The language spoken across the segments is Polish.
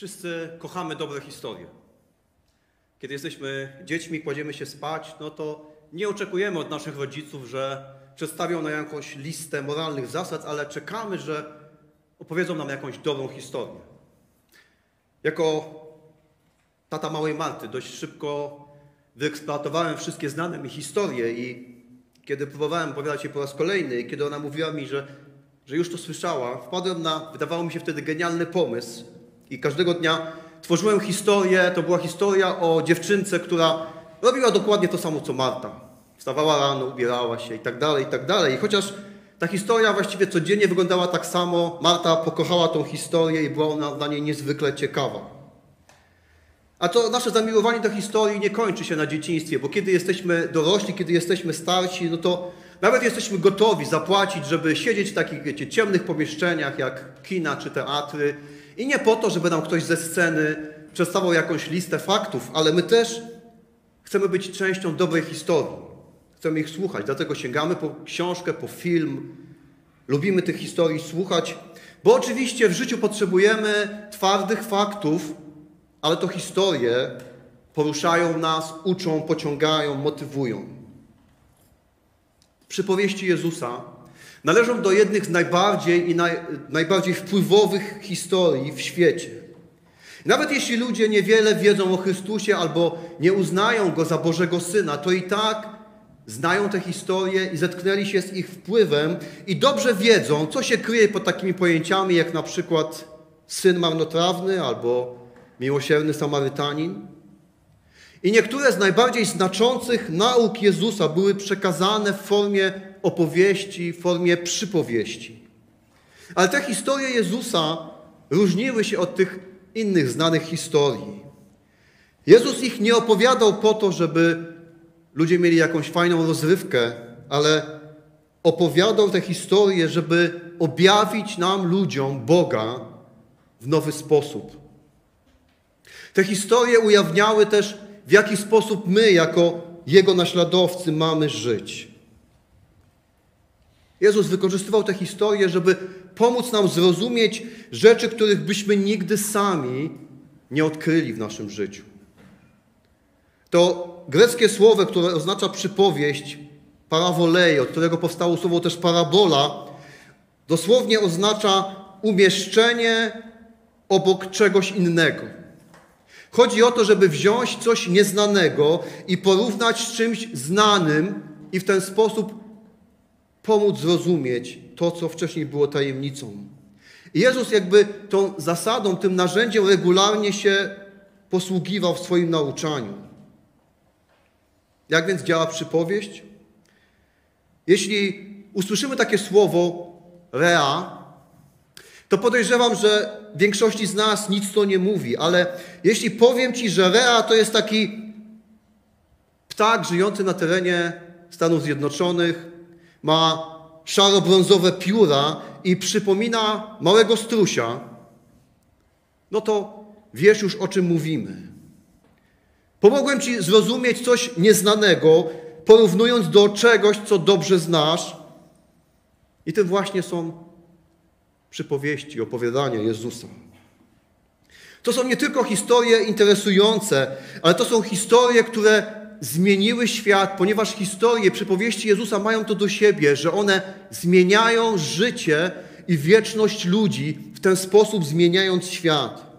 Wszyscy kochamy dobre historie. Kiedy jesteśmy dziećmi, kładziemy się spać, no to nie oczekujemy od naszych rodziców, że przedstawią nam jakąś listę moralnych zasad, ale czekamy, że opowiedzą nam jakąś dobrą historię. Jako tata małej Marty dość szybko wyeksploatowałem wszystkie znane mi historie i kiedy próbowałem opowiadać je po raz kolejny kiedy ona mówiła mi, że, że już to słyszała, wpadłem na, wydawało mi się wtedy, genialny pomysł i każdego dnia tworzyłem historię, to była historia o dziewczynce, która robiła dokładnie to samo, co Marta. Wstawała rano, ubierała się i tak dalej, i tak dalej. I chociaż ta historia właściwie codziennie wyglądała tak samo, Marta pokochała tą historię i była ona dla niej niezwykle ciekawa. A to nasze zamiłowanie do historii nie kończy się na dzieciństwie, bo kiedy jesteśmy dorośli, kiedy jesteśmy starsi, no to nawet jesteśmy gotowi zapłacić, żeby siedzieć w takich, wiecie, ciemnych pomieszczeniach jak kina czy teatry. I nie po to, żeby nam ktoś ze sceny przedstawiał jakąś listę faktów, ale my też chcemy być częścią dobrej historii. Chcemy ich słuchać, dlatego sięgamy po książkę, po film. Lubimy tych historii słuchać, bo oczywiście w życiu potrzebujemy twardych faktów, ale to historie poruszają nas, uczą, pociągają, motywują. Przypowieści Jezusa należą do jednych z najbardziej i naj, najbardziej wpływowych historii w świecie. Nawet jeśli ludzie niewiele wiedzą o Chrystusie albo nie uznają Go za Bożego Syna, to i tak znają te historie i zetknęli się z ich wpływem i dobrze wiedzą, co się kryje pod takimi pojęciami jak na przykład syn marnotrawny albo miłosierny Samarytanin. I niektóre z najbardziej znaczących nauk Jezusa były przekazane w formie opowieści, w formie przypowieści. Ale te historie Jezusa różniły się od tych innych znanych historii. Jezus ich nie opowiadał po to, żeby ludzie mieli jakąś fajną rozrywkę, ale opowiadał te historie, żeby objawić nam, ludziom, Boga w nowy sposób. Te historie ujawniały też, w jaki sposób my, jako Jego naśladowcy, mamy żyć. Jezus wykorzystywał te historie, żeby pomóc nam zrozumieć rzeczy, których byśmy nigdy sami nie odkryli w naszym życiu. To greckie słowo, które oznacza przypowieść, paravolei, od którego powstało słowo też parabola, dosłownie oznacza umieszczenie obok czegoś innego. Chodzi o to, żeby wziąć coś nieznanego i porównać z czymś znanym i w ten sposób pomóc zrozumieć to, co wcześniej było tajemnicą. I Jezus jakby tą zasadą, tym narzędziem regularnie się posługiwał w swoim nauczaniu. Jak więc działa przypowieść? Jeśli usłyszymy takie słowo rea, to podejrzewam, że większości z nas nic to nie mówi, ale jeśli powiem Ci, że Rea to jest taki ptak żyjący na terenie Stanów Zjednoczonych, ma szaro-brązowe pióra i przypomina małego strusia, no to wiesz już o czym mówimy. Pomogłem Ci zrozumieć coś nieznanego, porównując do czegoś, co dobrze znasz. I tym właśnie są przypowieści, opowiadania Jezusa. To są nie tylko historie interesujące, ale to są historie, które zmieniły świat, ponieważ historie, przypowieści Jezusa mają to do siebie, że one zmieniają życie i wieczność ludzi, w ten sposób zmieniając świat.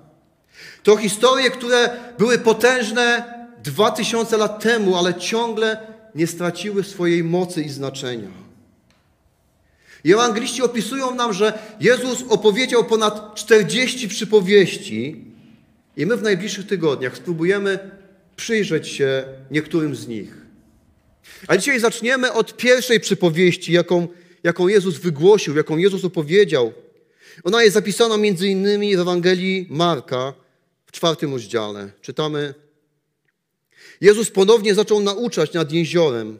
To historie, które były potężne dwa tysiące lat temu, ale ciągle nie straciły swojej mocy i znaczenia. I ewangeliści opisują nam, że Jezus opowiedział ponad 40 przypowieści i my w najbliższych tygodniach spróbujemy przyjrzeć się niektórym z nich. A dzisiaj zaczniemy od pierwszej przypowieści, jaką, jaką Jezus wygłosił, jaką Jezus opowiedział. Ona jest zapisana między innymi w Ewangelii Marka w czwartym rozdziale. Czytamy: Jezus ponownie zaczął nauczać nad jeziorem.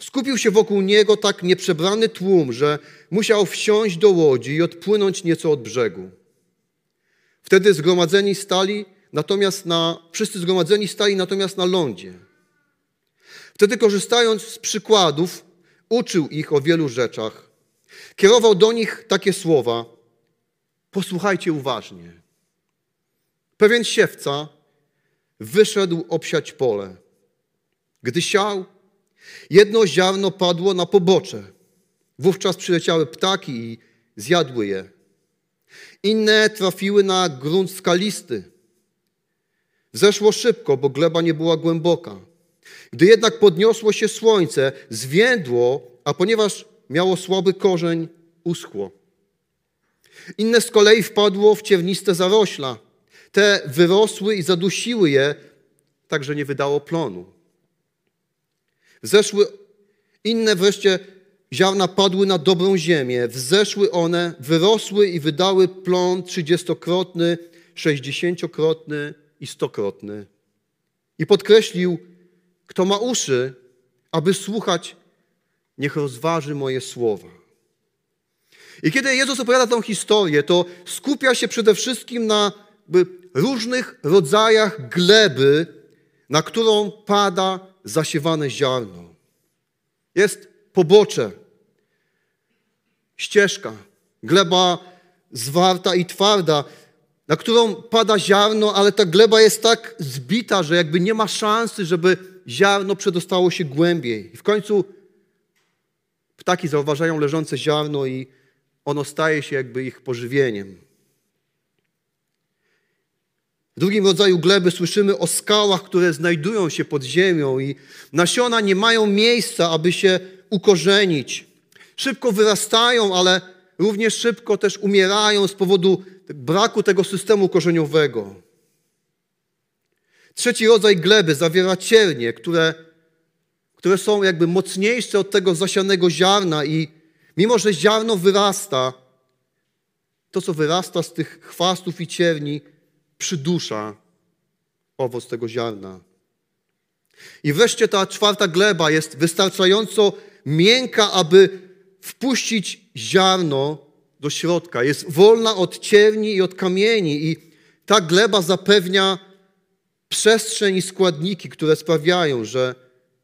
Skupił się wokół niego tak nieprzebrany tłum, że musiał wsiąść do łodzi i odpłynąć nieco od brzegu. Wtedy zgromadzeni stali natomiast na, wszyscy zgromadzeni stali natomiast na lądzie. Wtedy korzystając z przykładów, uczył ich o wielu rzeczach. Kierował do nich takie słowa: Posłuchajcie uważnie. Pewien siewca wyszedł obsiać pole. Gdy siał, jedno ziarno padło na pobocze. Wówczas przyleciały ptaki i zjadły je. Inne trafiły na grunt skalisty. Zeszło szybko, bo gleba nie była głęboka. Gdy jednak podniosło się słońce, zwiędło, a ponieważ miało słaby korzeń, uschło. Inne z kolei wpadło w ciewniste zarośla. Te wyrosły i zadusiły je, tak że nie wydało plonu. Wzeszły inne wreszcie ziarna padły na dobrą ziemię. Wzeszły one, wyrosły i wydały plon trzydziestokrotny, sześćdziesięciokrotny i stokrotny. I podkreślił, kto ma uszy, aby słuchać, niech rozważy moje słowa. I kiedy Jezus opowiada tę historię, to skupia się przede wszystkim na różnych rodzajach gleby, na którą pada zasiewane ziarno. Jest pobocze, ścieżka, gleba zwarta i twarda, na którą pada ziarno, ale ta gleba jest tak zbita, że jakby nie ma szansy, żeby ziarno przedostało się głębiej. I w końcu ptaki zauważają leżące ziarno i ono staje się jakby ich pożywieniem. W drugim rodzaju gleby słyszymy o skałach, które znajdują się pod ziemią i nasiona nie mają miejsca, aby się ukorzenić. Szybko wyrastają, ale również szybko też umierają z powodu braku tego systemu korzeniowego. Trzeci rodzaj gleby zawiera ciernie, które, które są jakby mocniejsze od tego zasianego ziarna i mimo, że ziarno wyrasta, to co wyrasta z tych chwastów i cierni, przydusza owoc tego ziarna. I wreszcie ta czwarta gleba jest wystarczająco miękka, aby wpuścić ziarno do środka. Jest wolna od cierni i od kamieni i ta gleba zapewnia przestrzeń i składniki, które sprawiają, że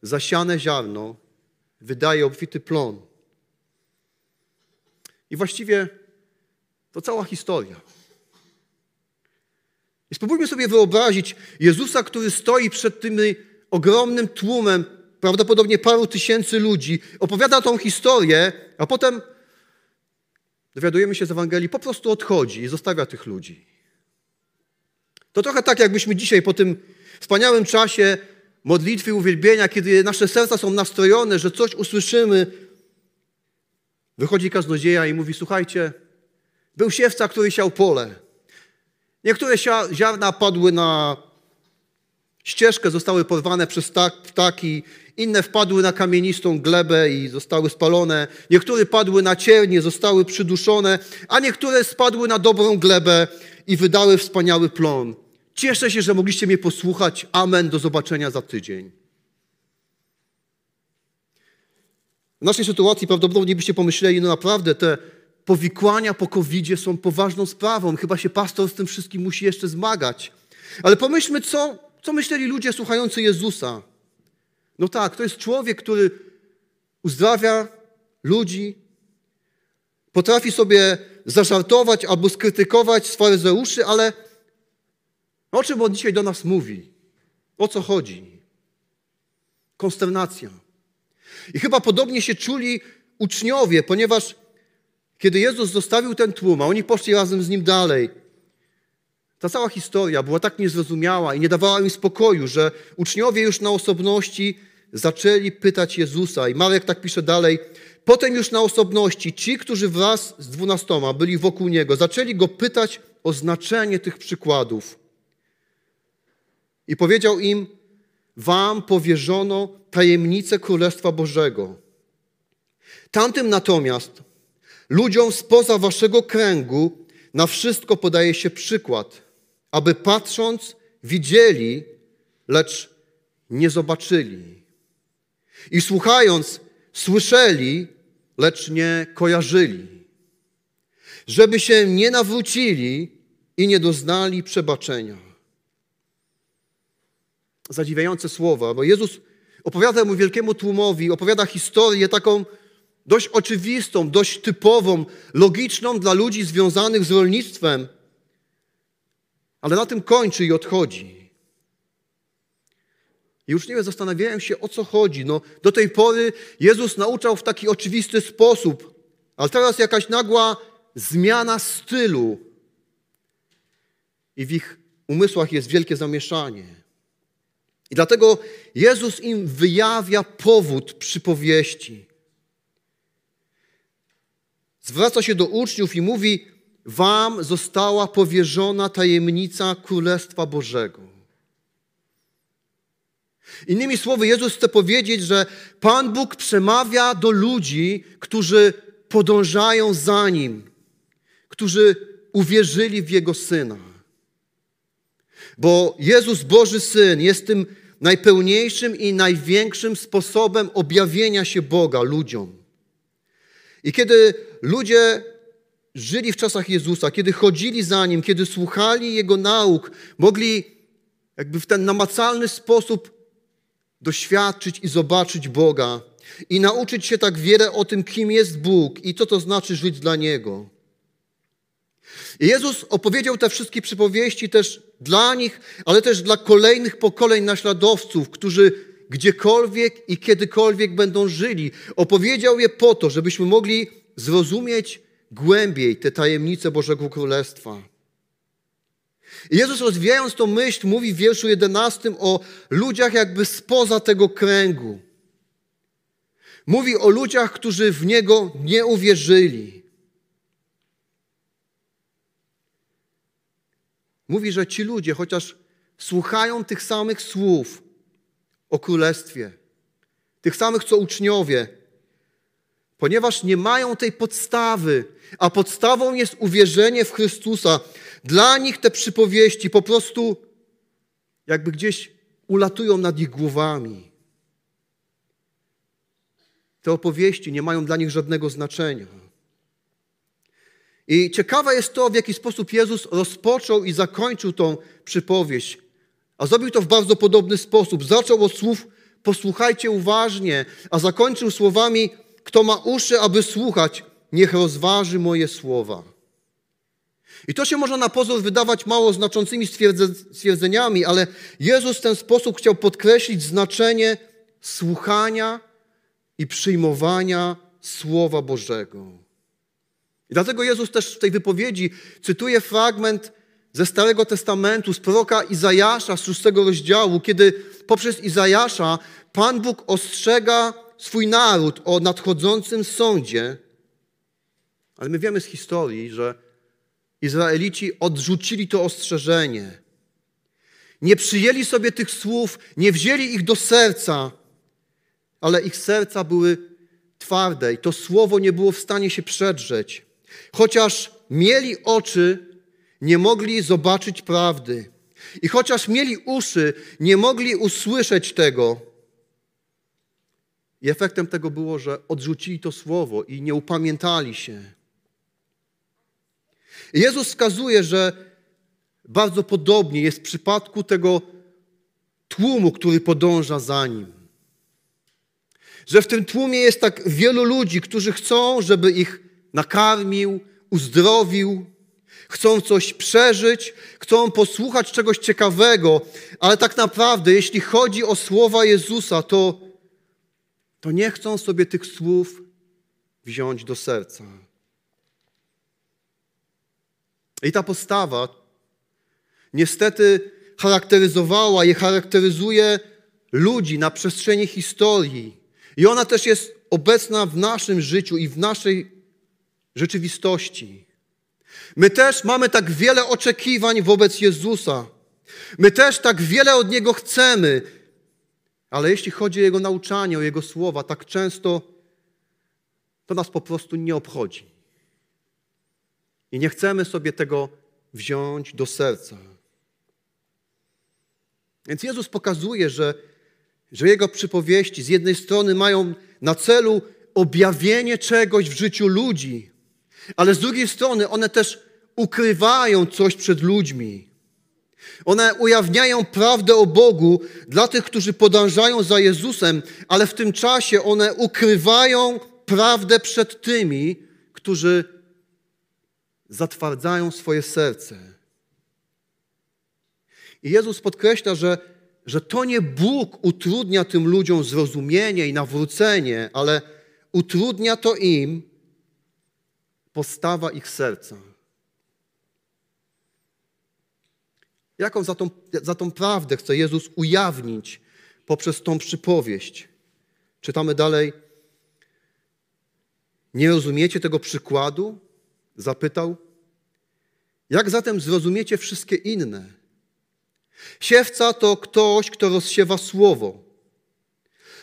zasiane ziarno wydaje obfity plon. I właściwie to cała historia. I spróbujmy sobie wyobrazić Jezusa, który stoi przed tym ogromnym tłumem, prawdopodobnie paru tysięcy ludzi, opowiada tą historię, a potem dowiadujemy się z Ewangelii, po prostu odchodzi i zostawia tych ludzi. To trochę tak, jakbyśmy dzisiaj po tym wspaniałym czasie modlitwy, uwielbienia, kiedy nasze serca są nastrojone, że coś usłyszymy, wychodzi kaznodzieja i mówi, słuchajcie, był siewca, który siał pole. Niektóre ziarna padły na ścieżkę, zostały porwane przez ptaki, inne wpadły na kamienistą glebę i zostały spalone, niektóre padły na ciernie, zostały przyduszone, a niektóre spadły na dobrą glebę i wydały wspaniały plon. Cieszę się, że mogliście mnie posłuchać. Amen. Do zobaczenia za tydzień. W naszej sytuacji prawdopodobnie byście pomyśleli, no naprawdę te powikłania po covid są poważną sprawą. Chyba się pastor z tym wszystkim musi jeszcze zmagać. Ale pomyślmy, co, co myśleli ludzie słuchający Jezusa. No tak, to jest człowiek, który uzdrawia ludzi, potrafi sobie zażartować albo skrytykować z faryzeuszy, ale o czym on dzisiaj do nas mówi? O co chodzi? Konsternacja. I chyba podobnie się czuli uczniowie, ponieważ kiedy Jezus zostawił ten tłum, a oni poszli razem z nim dalej, ta cała historia była tak niezrozumiała i nie dawała im spokoju, że uczniowie już na osobności zaczęli pytać Jezusa. I Marek tak pisze dalej. Potem już na osobności ci, którzy wraz z dwunastoma byli wokół Niego, zaczęli Go pytać o znaczenie tych przykładów. I powiedział im, wam powierzono tajemnicę Królestwa Bożego. Tamtym natomiast Ludziom spoza waszego kręgu na wszystko podaje się przykład, aby patrząc widzieli, lecz nie zobaczyli. I słuchając słyszeli, lecz nie kojarzyli. Żeby się nie nawrócili i nie doznali przebaczenia. Zadziwiające słowa, bo Jezus opowiada mu wielkiemu tłumowi, opowiada historię taką dość oczywistą, dość typową, logiczną dla ludzi związanych z rolnictwem. Ale na tym kończy i odchodzi. I uczniowie zastanawiają się, o co chodzi. No, do tej pory Jezus nauczał w taki oczywisty sposób, ale teraz jakaś nagła zmiana stylu. I w ich umysłach jest wielkie zamieszanie. I dlatego Jezus im wyjawia powód przypowieści. Zwraca się do uczniów i mówi: Wam została powierzona tajemnica Królestwa Bożego. Innymi słowy, Jezus chce powiedzieć, że Pan Bóg przemawia do ludzi, którzy podążają za Nim, którzy uwierzyli w Jego Syna. Bo Jezus, Boży Syn, jest tym najpełniejszym i największym sposobem objawienia się Boga ludziom. I kiedy ludzie żyli w czasach Jezusa, kiedy chodzili za Nim, kiedy słuchali Jego nauk, mogli jakby w ten namacalny sposób doświadczyć i zobaczyć Boga i nauczyć się tak wiele o tym, kim jest Bóg i co to znaczy żyć dla Niego. Jezus opowiedział te wszystkie przypowieści też dla nich, ale też dla kolejnych pokoleń naśladowców, którzy gdziekolwiek i kiedykolwiek będą żyli. Opowiedział je po to, żebyśmy mogli zrozumieć głębiej te tajemnice Bożego Królestwa. I Jezus rozwijając tą myśl mówi w wierszu 11 o ludziach jakby spoza tego kręgu. Mówi o ludziach, którzy w Niego nie uwierzyli. Mówi, że ci ludzie, chociaż słuchają tych samych słów o Królestwie, tych samych co uczniowie, ponieważ nie mają tej podstawy, a podstawą jest uwierzenie w Chrystusa, dla nich te przypowieści po prostu jakby gdzieś ulatują nad ich głowami. Te opowieści nie mają dla nich żadnego znaczenia. I ciekawe jest to, w jaki sposób Jezus rozpoczął i zakończył tą przypowieść. A zrobił to w bardzo podobny sposób. Zaczął od słów posłuchajcie uważnie, a zakończył słowami kto ma uszy, aby słuchać, niech rozważy moje słowa. I to się może na pozór wydawać mało znaczącymi stwierdzeniami, ale Jezus w ten sposób chciał podkreślić znaczenie słuchania i przyjmowania Słowa Bożego. I dlatego Jezus też w tej wypowiedzi cytuje fragment ze Starego Testamentu, z proroka Izajasza z szóstego rozdziału, kiedy poprzez Izajasza Pan Bóg ostrzega swój naród o nadchodzącym sądzie. Ale my wiemy z historii, że Izraelici odrzucili to ostrzeżenie. Nie przyjęli sobie tych słów, nie wzięli ich do serca, ale ich serca były twarde i to słowo nie było w stanie się przedrzeć. Chociaż mieli oczy, nie mogli zobaczyć prawdy. I chociaż mieli uszy, nie mogli usłyszeć tego. I efektem tego było, że odrzucili to słowo i nie upamiętali się. I Jezus wskazuje, że bardzo podobnie jest w przypadku tego tłumu, który podąża za nim. Że w tym tłumie jest tak wielu ludzi, którzy chcą, żeby ich nakarmił, uzdrowił, chcą coś przeżyć, chcą posłuchać czegoś ciekawego, ale tak naprawdę, jeśli chodzi o słowa Jezusa, to, to nie chcą sobie tych słów wziąć do serca. I ta postawa niestety charakteryzowała i charakteryzuje ludzi na przestrzeni historii. I ona też jest obecna w naszym życiu i w naszej rzeczywistości. My też mamy tak wiele oczekiwań wobec Jezusa. My też tak wiele od Niego chcemy, ale jeśli chodzi o Jego nauczanie, o Jego słowa, tak często to nas po prostu nie obchodzi. I nie chcemy sobie tego wziąć do serca. Więc Jezus pokazuje, że, że Jego przypowieści z jednej strony mają na celu objawienie czegoś w życiu ludzi, ale z drugiej strony one też ukrywają coś przed ludźmi. One ujawniają prawdę o Bogu dla tych, którzy podążają za Jezusem, ale w tym czasie one ukrywają prawdę przed tymi, którzy zatwardzają swoje serce. I Jezus podkreśla, że, że to nie Bóg utrudnia tym ludziom zrozumienie i nawrócenie, ale utrudnia to im postawa ich serca. Jaką za tą, za tą prawdę chce Jezus ujawnić poprzez tą przypowieść? Czytamy dalej. Nie rozumiecie tego przykładu? Zapytał. Jak zatem zrozumiecie wszystkie inne? Siewca to ktoś, kto rozsiewa słowo.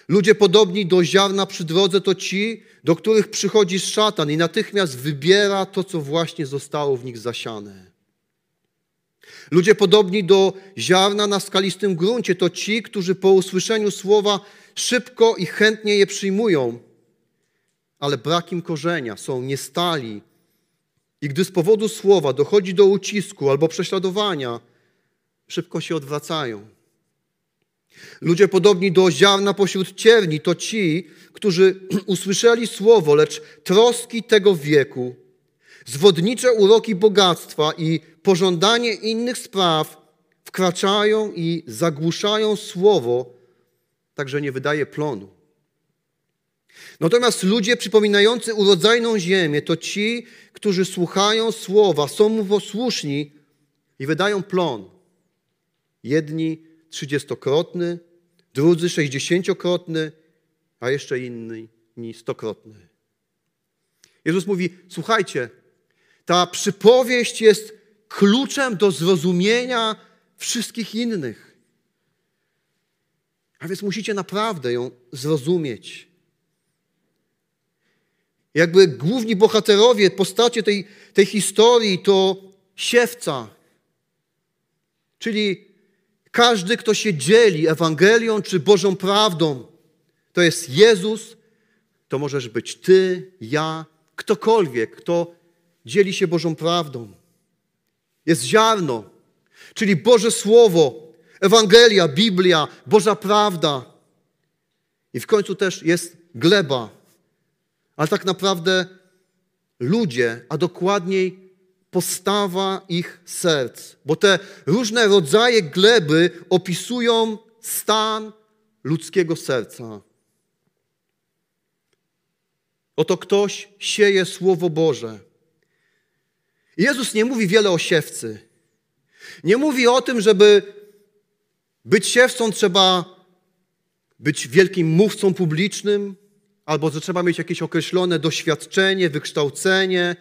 Ludzie podobni do ziarna przy drodze to ci, do których przychodzi szatan i natychmiast wybiera to, co właśnie zostało w nich zasiane. Ludzie podobni do ziarna na skalistym gruncie to ci, którzy po usłyszeniu słowa szybko i chętnie je przyjmują, ale brak im korzenia, są niestali. I gdy z powodu słowa dochodzi do ucisku albo prześladowania, szybko się odwracają. Ludzie podobni do ziarna pośród cierni to ci, którzy usłyszeli słowo, lecz troski tego wieku, zwodnicze uroki bogactwa i pożądanie innych spraw wkraczają i zagłuszają słowo, także nie wydaje plonu. Natomiast ludzie przypominający urodzajną ziemię to ci, którzy słuchają słowa, są mu posłuszni i wydają plon. Jedni trzydziestokrotny, drudzy sześćdziesięciokrotny, a jeszcze inni stokrotny. Jezus mówi: Słuchajcie, ta przypowieść jest kluczem do zrozumienia wszystkich innych. A więc musicie naprawdę ją zrozumieć. Jakby główni bohaterowie, postacie tej, tej historii to siewca, czyli każdy, kto się dzieli Ewangelią czy Bożą prawdą, to jest Jezus, to możesz być Ty, ja, ktokolwiek, kto dzieli się Bożą prawdą. Jest ziarno, czyli Boże Słowo, Ewangelia, Biblia, Boża prawda. I w końcu też jest gleba. Ale tak naprawdę ludzie, a dokładniej postawa ich serc, bo te różne rodzaje gleby opisują stan ludzkiego serca. Oto ktoś sieje Słowo Boże. Jezus nie mówi wiele o siewcy. Nie mówi o tym, żeby być siewcą trzeba być wielkim mówcą publicznym, albo że trzeba mieć jakieś określone doświadczenie, wykształcenie.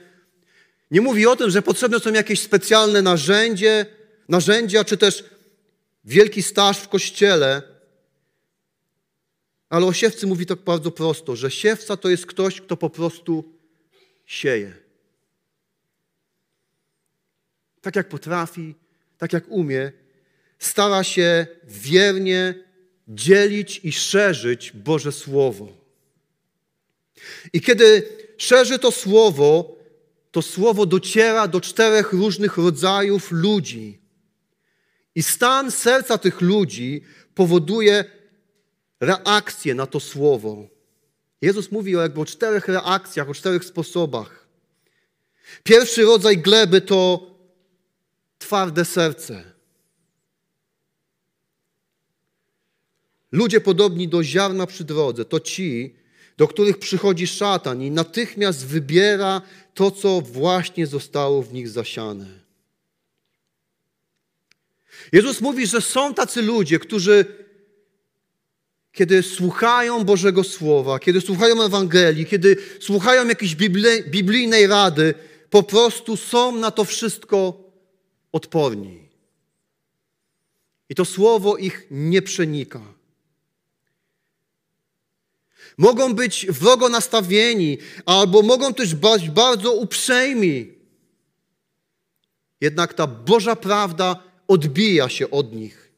Nie mówi o tym, że potrzebne są jakieś specjalne narzędzie, narzędzia, czy też wielki staż w kościele. Ale o siewcy mówi tak bardzo prosto, że siewca to jest ktoś, kto po prostu sieje. Tak jak potrafi, tak jak umie, stara się wiernie dzielić i szerzyć Boże Słowo. I kiedy szerzy to Słowo, to Słowo dociera do czterech różnych rodzajów ludzi. I stan serca tych ludzi powoduje reakcję na to Słowo. Jezus mówi o jakby o czterech reakcjach, o czterech sposobach. Pierwszy rodzaj gleby to twarde serce. Ludzie podobni do ziarna przy drodze to ci, do których przychodzi szatan i natychmiast wybiera to, co właśnie zostało w nich zasiane. Jezus mówi, że są tacy ludzie, którzy kiedy słuchają Bożego Słowa, kiedy słuchają Ewangelii, kiedy słuchają jakiejś biblijnej rady, po prostu są na to wszystko odporni. I to Słowo ich nie przenika. Mogą być wrogo nastawieni, albo mogą też być bardzo uprzejmi. Jednak ta Boża prawda odbija się od nich.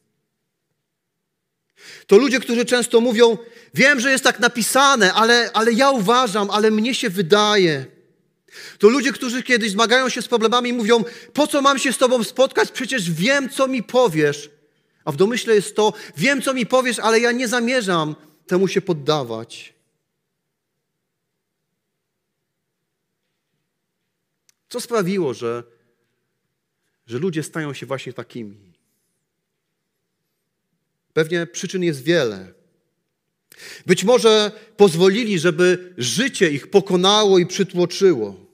To ludzie, którzy często mówią: Wiem, że jest tak napisane, ale, ale ja uważam, ale mnie się wydaje. To ludzie, którzy kiedyś zmagają się z problemami, mówią: Po co mam się z Tobą spotkać? Przecież wiem, co mi powiesz. A w domyśle jest to: Wiem, co mi powiesz, ale ja nie zamierzam temu się poddawać. Co sprawiło, że, że ludzie stają się właśnie takimi? Pewnie przyczyn jest wiele. Być może pozwolili, żeby życie ich pokonało i przytłoczyło.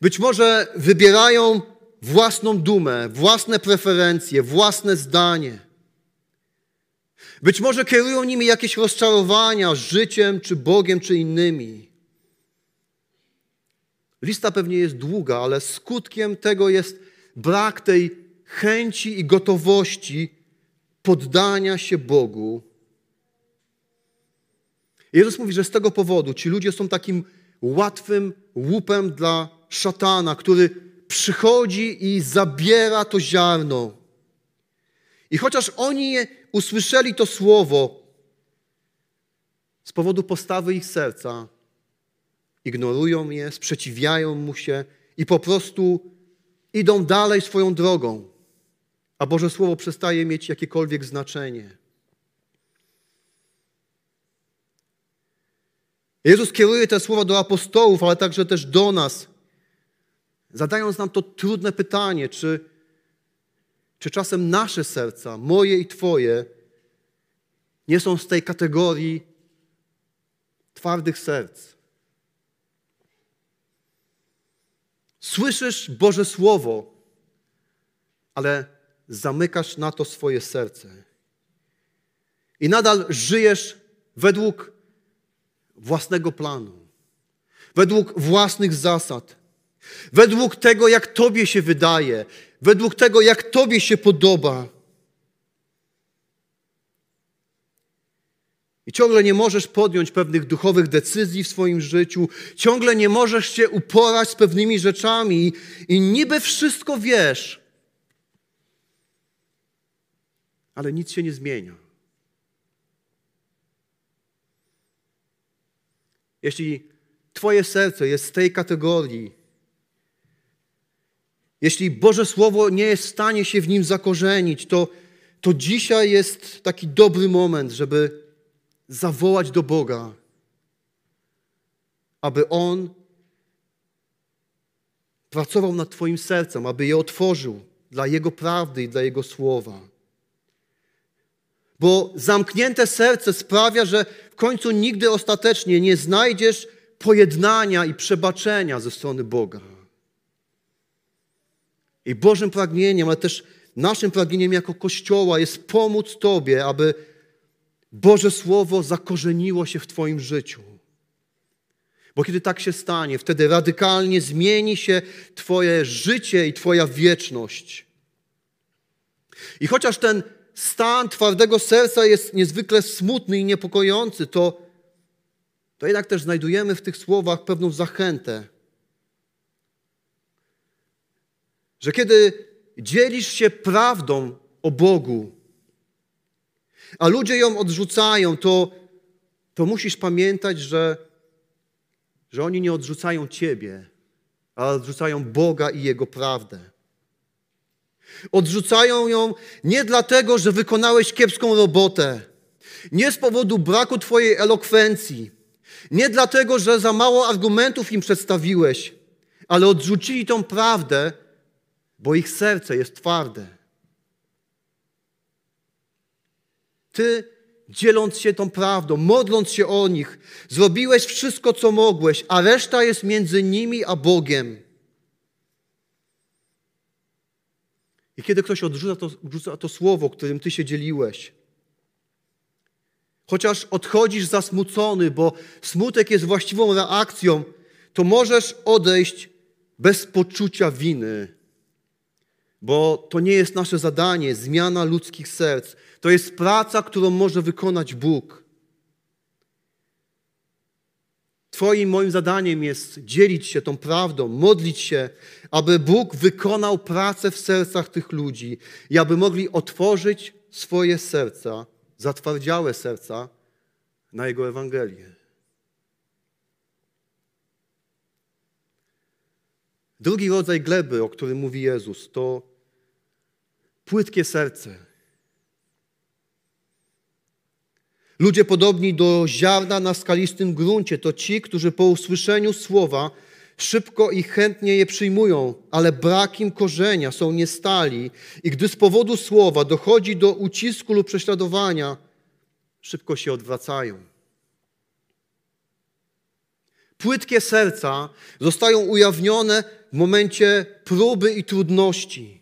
Być może wybierają własną dumę, własne preferencje, własne zdanie. Być może kierują nimi jakieś rozczarowania życiem, czy Bogiem, czy innymi. Lista pewnie jest długa, ale skutkiem tego jest brak tej chęci i gotowości poddania się Bogu. Jezus mówi, że z tego powodu ci ludzie są takim łatwym łupem dla szatana, który przychodzi i zabiera to ziarno. I chociaż oni usłyszeli to słowo, z powodu postawy ich serca, ignorują je, sprzeciwiają mu się i po prostu idą dalej swoją drogą, a Boże Słowo przestaje mieć jakiekolwiek znaczenie. Jezus kieruje te słowa do apostołów, ale także też do nas, zadając nam to trudne pytanie, czy, czy czasem nasze serca, moje i Twoje, nie są z tej kategorii twardych serc. Słyszysz Boże Słowo, ale zamykasz na to swoje serce. I nadal żyjesz według własnego planu, według własnych zasad, według tego, jak Tobie się wydaje, według tego, jak Tobie się podoba. I ciągle nie możesz podjąć pewnych duchowych decyzji w swoim życiu, ciągle nie możesz się uporać z pewnymi rzeczami i niby wszystko wiesz, ale nic się nie zmienia. Jeśli Twoje serce jest z tej kategorii, jeśli Boże Słowo nie jest w stanie się w nim zakorzenić, to, to dzisiaj jest taki dobry moment, żeby zawołać do Boga, aby On pracował nad Twoim sercem, aby je otworzył dla Jego prawdy i dla Jego słowa. Bo zamknięte serce sprawia, że końcu nigdy ostatecznie nie znajdziesz pojednania i przebaczenia ze strony Boga. I Bożym pragnieniem, ale też naszym pragnieniem jako Kościoła jest pomóc Tobie, aby Boże Słowo zakorzeniło się w Twoim życiu. Bo kiedy tak się stanie, wtedy radykalnie zmieni się Twoje życie i Twoja wieczność. I chociaż ten stan twardego serca jest niezwykle smutny i niepokojący, to, to jednak też znajdujemy w tych słowach pewną zachętę. Że kiedy dzielisz się prawdą o Bogu, a ludzie ją odrzucają, to, to musisz pamiętać, że, że oni nie odrzucają Ciebie, ale odrzucają Boga i Jego prawdę. Odrzucają ją nie dlatego, że wykonałeś kiepską robotę, nie z powodu braku Twojej elokwencji, nie dlatego, że za mało argumentów im przedstawiłeś, ale odrzucili tą prawdę, bo ich serce jest twarde. Ty, dzieląc się tą prawdą, modląc się o nich, zrobiłeś wszystko, co mogłeś, a reszta jest między nimi a Bogiem. I kiedy ktoś odrzuca to, odrzuca to słowo, którym ty się dzieliłeś, chociaż odchodzisz zasmucony, bo smutek jest właściwą reakcją, to możesz odejść bez poczucia winy, bo to nie jest nasze zadanie, zmiana ludzkich serc. To jest praca, którą może wykonać Bóg. Twoim moim zadaniem jest dzielić się tą prawdą, modlić się, aby Bóg wykonał pracę w sercach tych ludzi i aby mogli otworzyć swoje serca, zatwardziałe serca na Jego Ewangelię. Drugi rodzaj gleby, o którym mówi Jezus, to płytkie serce. Ludzie podobni do ziarna na skalistym gruncie to ci, którzy po usłyszeniu słowa Szybko i chętnie je przyjmują, ale brak im korzenia, są niestali i gdy z powodu słowa dochodzi do ucisku lub prześladowania, szybko się odwracają. Płytkie serca zostają ujawnione w momencie próby i trudności.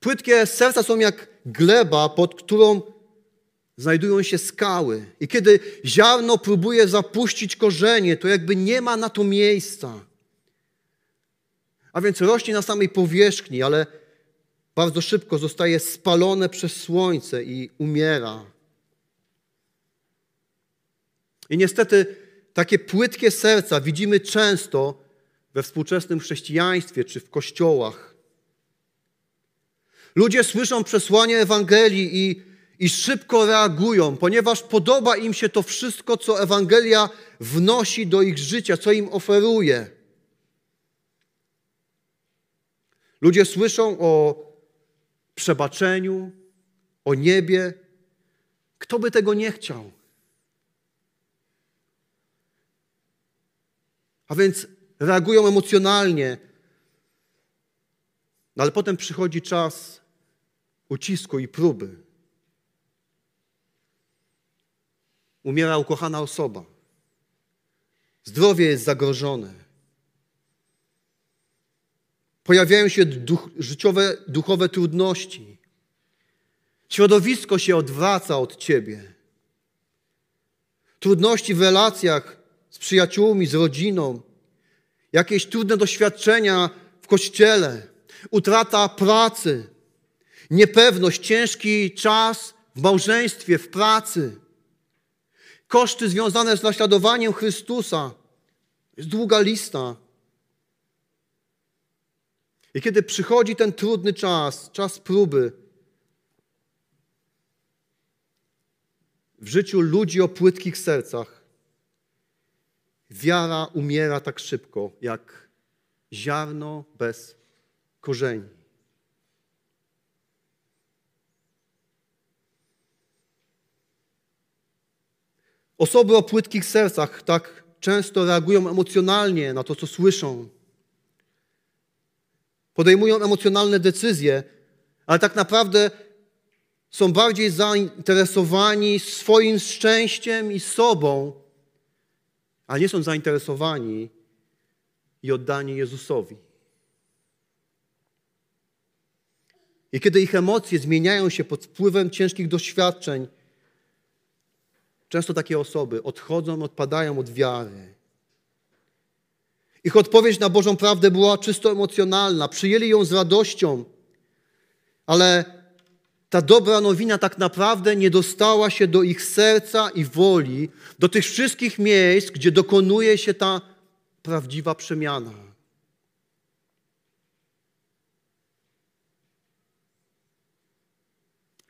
Płytkie serca są jak gleba, pod którą znajdują się skały. I kiedy ziarno próbuje zapuścić korzenie, to jakby nie ma na to miejsca. A więc rośnie na samej powierzchni, ale bardzo szybko zostaje spalone przez słońce i umiera. I niestety takie płytkie serca widzimy często we współczesnym chrześcijaństwie czy w kościołach. Ludzie słyszą przesłanie Ewangelii i, i szybko reagują, ponieważ podoba im się to wszystko, co Ewangelia wnosi do ich życia, co im oferuje. Ludzie słyszą o przebaczeniu, o niebie. Kto by tego nie chciał? A więc reagują emocjonalnie. No ale potem przychodzi czas ucisku i próby. Umiera ukochana osoba. Zdrowie jest zagrożone. Pojawiają się duch, życiowe, duchowe trudności. Środowisko się odwraca od ciebie. Trudności w relacjach z przyjaciółmi, z rodziną, jakieś trudne doświadczenia w kościele, utrata pracy, niepewność, ciężki czas w małżeństwie, w pracy, koszty związane z naśladowaniem Chrystusa. Jest długa lista. I kiedy przychodzi ten trudny czas, czas próby, w życiu ludzi o płytkich sercach, Wiara umiera tak szybko, jak ziarno bez korzeni. Osoby o płytkich sercach tak często reagują emocjonalnie na to, co słyszą. Podejmują emocjonalne decyzje, ale tak naprawdę są bardziej zainteresowani swoim szczęściem i sobą, a nie są zainteresowani i oddani Jezusowi. I kiedy ich emocje zmieniają się pod wpływem ciężkich doświadczeń, często takie osoby odchodzą, odpadają od wiary. Ich odpowiedź na Bożą prawdę była czysto emocjonalna, przyjęli ją z radością, ale ta dobra nowina tak naprawdę nie dostała się do ich serca i woli, do tych wszystkich miejsc, gdzie dokonuje się ta prawdziwa przemiana.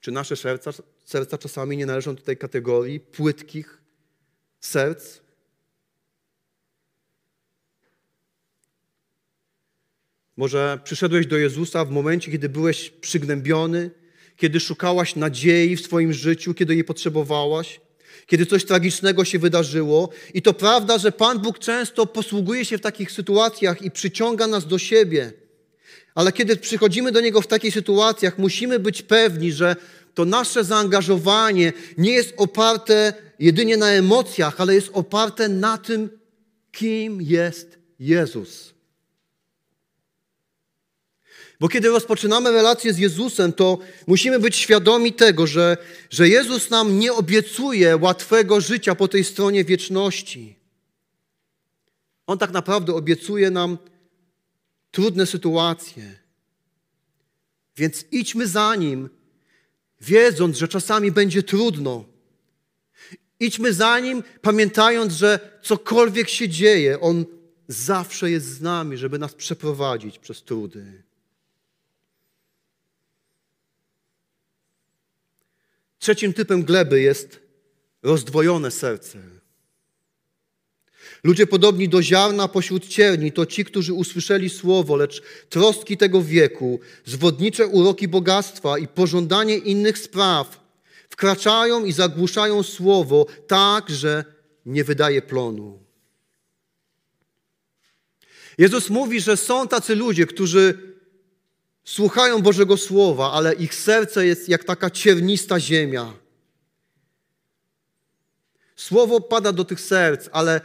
Czy nasze serca, serca czasami nie należą do tej kategorii płytkich serc? Może przyszedłeś do Jezusa w momencie, kiedy byłeś przygnębiony, kiedy szukałaś nadziei w swoim życiu, kiedy jej potrzebowałaś, kiedy coś tragicznego się wydarzyło. I to prawda, że Pan Bóg często posługuje się w takich sytuacjach i przyciąga nas do siebie. Ale kiedy przychodzimy do Niego w takich sytuacjach, musimy być pewni, że to nasze zaangażowanie nie jest oparte jedynie na emocjach, ale jest oparte na tym, kim jest Jezus. Bo kiedy rozpoczynamy relację z Jezusem, to musimy być świadomi tego, że, że Jezus nam nie obiecuje łatwego życia po tej stronie wieczności. On tak naprawdę obiecuje nam trudne sytuacje. Więc idźmy za Nim, wiedząc, że czasami będzie trudno. Idźmy za Nim, pamiętając, że cokolwiek się dzieje, On zawsze jest z nami, żeby nas przeprowadzić przez trudy. Trzecim typem gleby jest rozdwojone serce. Ludzie podobni do ziarna pośród cierni to ci, którzy usłyszeli słowo, lecz troski tego wieku, zwodnicze uroki bogactwa i pożądanie innych spraw wkraczają i zagłuszają słowo tak, że nie wydaje plonu. Jezus mówi, że są tacy ludzie, którzy słuchają Bożego Słowa, ale ich serce jest jak taka ciernista ziemia. Słowo pada do tych serc, ale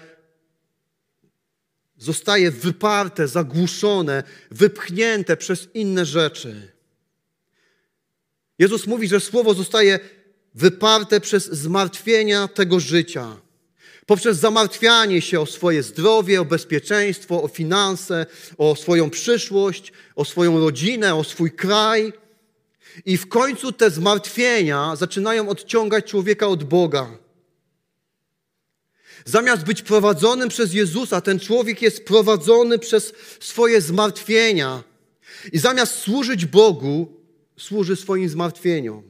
zostaje wyparte, zagłuszone, wypchnięte przez inne rzeczy. Jezus mówi, że słowo zostaje wyparte przez zmartwienia tego życia. Poprzez zamartwianie się o swoje zdrowie, o bezpieczeństwo, o finanse, o swoją przyszłość, o swoją rodzinę, o swój kraj. I w końcu te zmartwienia zaczynają odciągać człowieka od Boga. Zamiast być prowadzonym przez Jezusa, ten człowiek jest prowadzony przez swoje zmartwienia. I zamiast służyć Bogu, służy swoim zmartwieniom.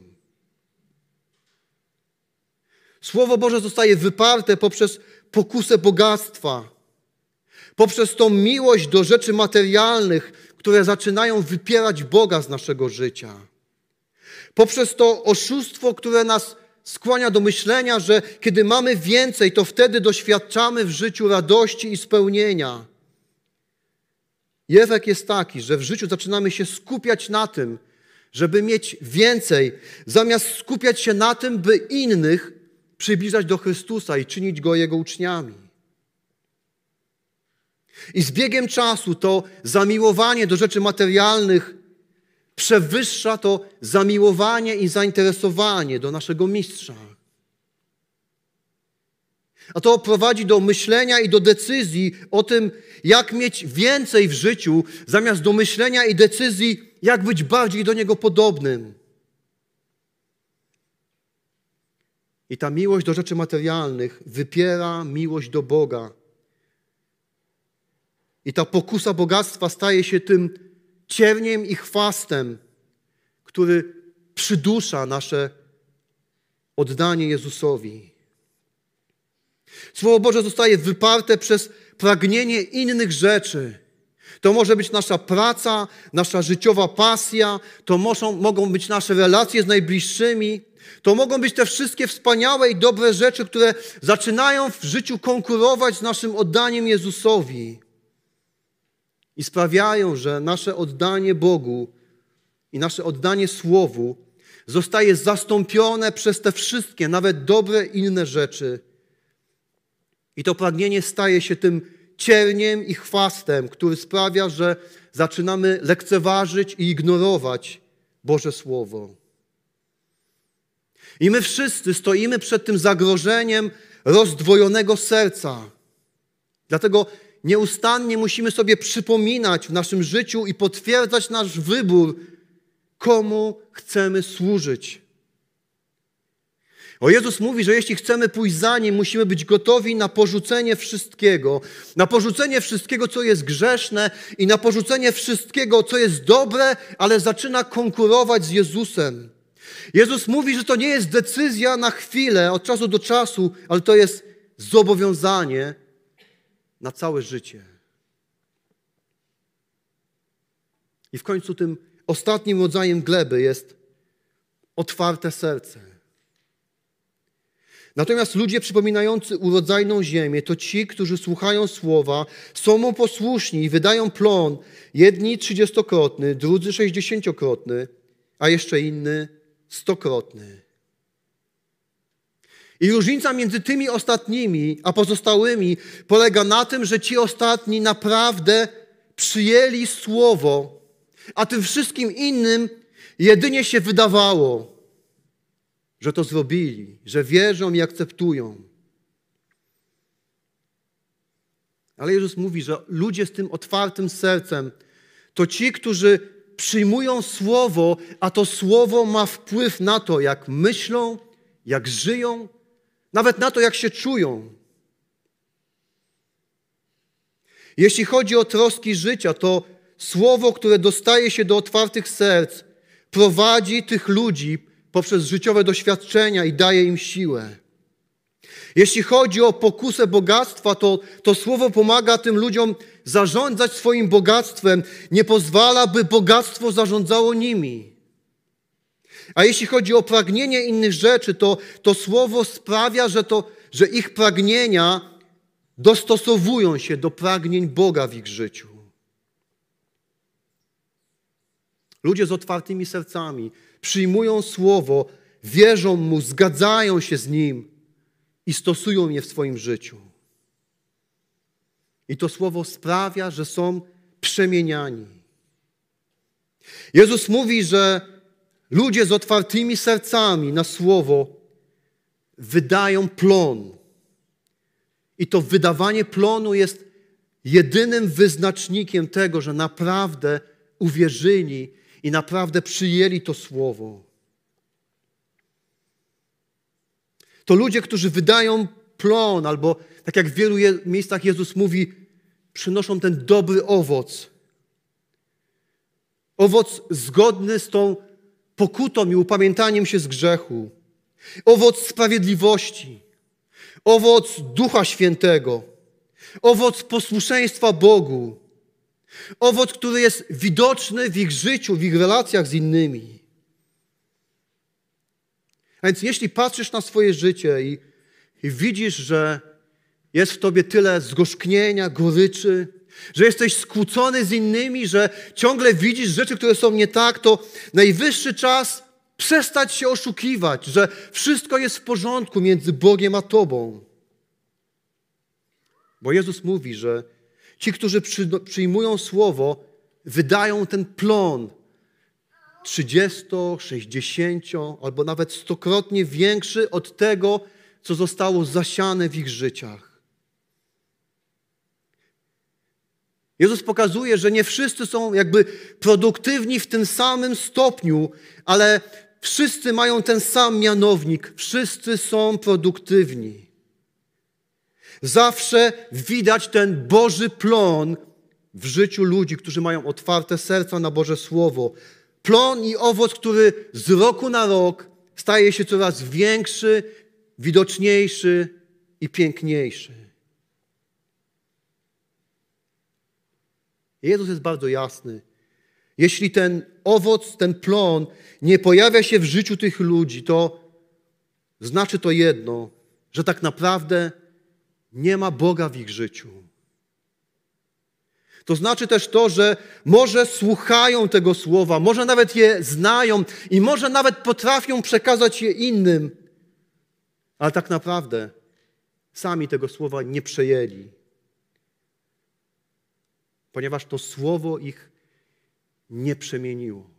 Słowo Boże zostaje wyparte poprzez pokusę bogactwa, poprzez tą miłość do rzeczy materialnych, które zaczynają wypierać Boga z naszego życia, poprzez to oszustwo, które nas skłania do myślenia, że kiedy mamy więcej, to wtedy doświadczamy w życiu radości i spełnienia. I efekt jest taki, że w życiu zaczynamy się skupiać na tym, żeby mieć więcej, zamiast skupiać się na tym, by innych przybliżać do Chrystusa i czynić Go Jego uczniami. I z biegiem czasu to zamiłowanie do rzeczy materialnych przewyższa to zamiłowanie i zainteresowanie do naszego mistrza. A to prowadzi do myślenia i do decyzji o tym, jak mieć więcej w życiu, zamiast do myślenia i decyzji, jak być bardziej do niego podobnym. I ta miłość do rzeczy materialnych wypiera miłość do Boga. I ta pokusa bogactwa staje się tym cierniem i chwastem, który przydusza nasze oddanie Jezusowi. Słowo Boże zostaje wyparte przez pragnienie innych rzeczy. To może być nasza praca, nasza życiowa pasja, to mogą, mogą być nasze relacje z najbliższymi, to mogą być te wszystkie wspaniałe i dobre rzeczy, które zaczynają w życiu konkurować z naszym oddaniem Jezusowi i sprawiają, że nasze oddanie Bogu i nasze oddanie Słowu zostaje zastąpione przez te wszystkie, nawet dobre inne rzeczy. I to pragnienie staje się tym cierniem i chwastem, który sprawia, że zaczynamy lekceważyć i ignorować Boże Słowo. I my wszyscy stoimy przed tym zagrożeniem rozdwojonego serca. Dlatego nieustannie musimy sobie przypominać w naszym życiu i potwierdzać nasz wybór, komu chcemy służyć. O Jezus mówi, że jeśli chcemy pójść za Nim, musimy być gotowi na porzucenie wszystkiego, na porzucenie wszystkiego, co jest grzeszne i na porzucenie wszystkiego, co jest dobre, ale zaczyna konkurować z Jezusem. Jezus mówi, że to nie jest decyzja na chwilę, od czasu do czasu, ale to jest zobowiązanie na całe życie. I w końcu tym ostatnim rodzajem gleby jest otwarte serce. Natomiast ludzie przypominający urodzajną ziemię to ci, którzy słuchają słowa, są mu posłuszni i wydają plon, jedni trzydziestokrotny, drudzy sześćdziesięciokrotny, a jeszcze inny stokrotny. I różnica między tymi ostatnimi a pozostałymi polega na tym, że ci ostatni naprawdę przyjęli słowo, a tym wszystkim innym jedynie się wydawało, że to zrobili, że wierzą i akceptują. Ale Jezus mówi, że ludzie z tym otwartym sercem to ci, którzy przyjmują słowo, a to słowo ma wpływ na to, jak myślą, jak żyją, nawet na to, jak się czują. Jeśli chodzi o troski życia, to słowo, które dostaje się do otwartych serc, prowadzi tych ludzi poprzez życiowe doświadczenia i daje im siłę. Jeśli chodzi o pokusę bogactwa, to, to słowo pomaga tym ludziom zarządzać swoim bogactwem, nie pozwala, by bogactwo zarządzało nimi. A jeśli chodzi o pragnienie innych rzeczy, to to słowo sprawia, że, to, że ich pragnienia dostosowują się do pragnień Boga w ich życiu. Ludzie z otwartymi sercami przyjmują słowo, wierzą mu, zgadzają się z nim i stosują je w swoim życiu. I to słowo sprawia, że są przemieniani. Jezus mówi, że ludzie z otwartymi sercami na słowo wydają plon. I to wydawanie plonu jest jedynym wyznacznikiem tego, że naprawdę uwierzyli i naprawdę przyjęli to słowo. To ludzie, którzy wydają plon, albo tak jak w wielu miejscach Jezus mówi, przynoszą ten dobry owoc. Owoc zgodny z tą pokutą i upamiętaniem się z grzechu. Owoc sprawiedliwości. Owoc Ducha Świętego. Owoc posłuszeństwa Bogu. Owoc, który jest widoczny w ich życiu, w ich relacjach z innymi. A więc jeśli patrzysz na swoje życie i, i widzisz, że jest w tobie tyle zgorzknienia, goryczy, że jesteś skłócony z innymi, że ciągle widzisz rzeczy, które są nie tak, to najwyższy czas przestać się oszukiwać, że wszystko jest w porządku między Bogiem a Tobą. Bo Jezus mówi, że ci, którzy przyjmują słowo, wydają ten plon 30, 60 albo nawet stokrotnie większy od tego, co zostało zasiane w ich życiach. Jezus pokazuje, że nie wszyscy są jakby produktywni w tym samym stopniu, ale wszyscy mają ten sam mianownik. Wszyscy są produktywni. Zawsze widać ten Boży plon w życiu ludzi, którzy mają otwarte serca na Boże Słowo. Plon i owoc, który z roku na rok staje się coraz większy, widoczniejszy i piękniejszy. Jezus jest bardzo jasny. Jeśli ten owoc, ten plon nie pojawia się w życiu tych ludzi, to znaczy to jedno, że tak naprawdę nie ma Boga w ich życiu. To znaczy też to, że może słuchają tego słowa, może nawet je znają i może nawet potrafią przekazać je innym, ale tak naprawdę sami tego słowa nie przejęli ponieważ to słowo ich nie przemieniło.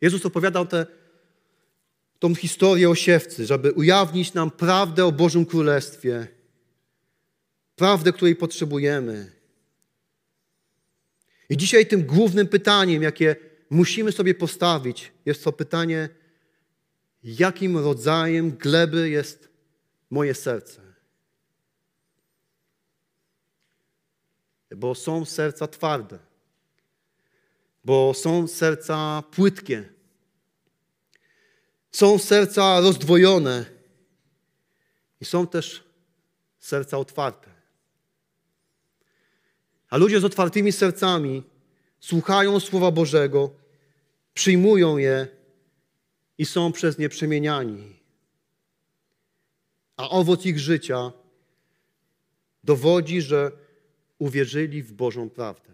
Jezus opowiadał tę tą historię o siewcy, żeby ujawnić nam prawdę o Bożym Królestwie, prawdę, której potrzebujemy. I dzisiaj tym głównym pytaniem, jakie musimy sobie postawić, jest to pytanie, jakim rodzajem gleby jest moje serce. Bo są serca twarde, bo są serca płytkie, są serca rozdwojone i są też serca otwarte. A ludzie z otwartymi sercami słuchają Słowa Bożego, przyjmują je i są przez nie przemieniani. A owoc ich życia dowodzi, że uwierzyli w Bożą prawdę.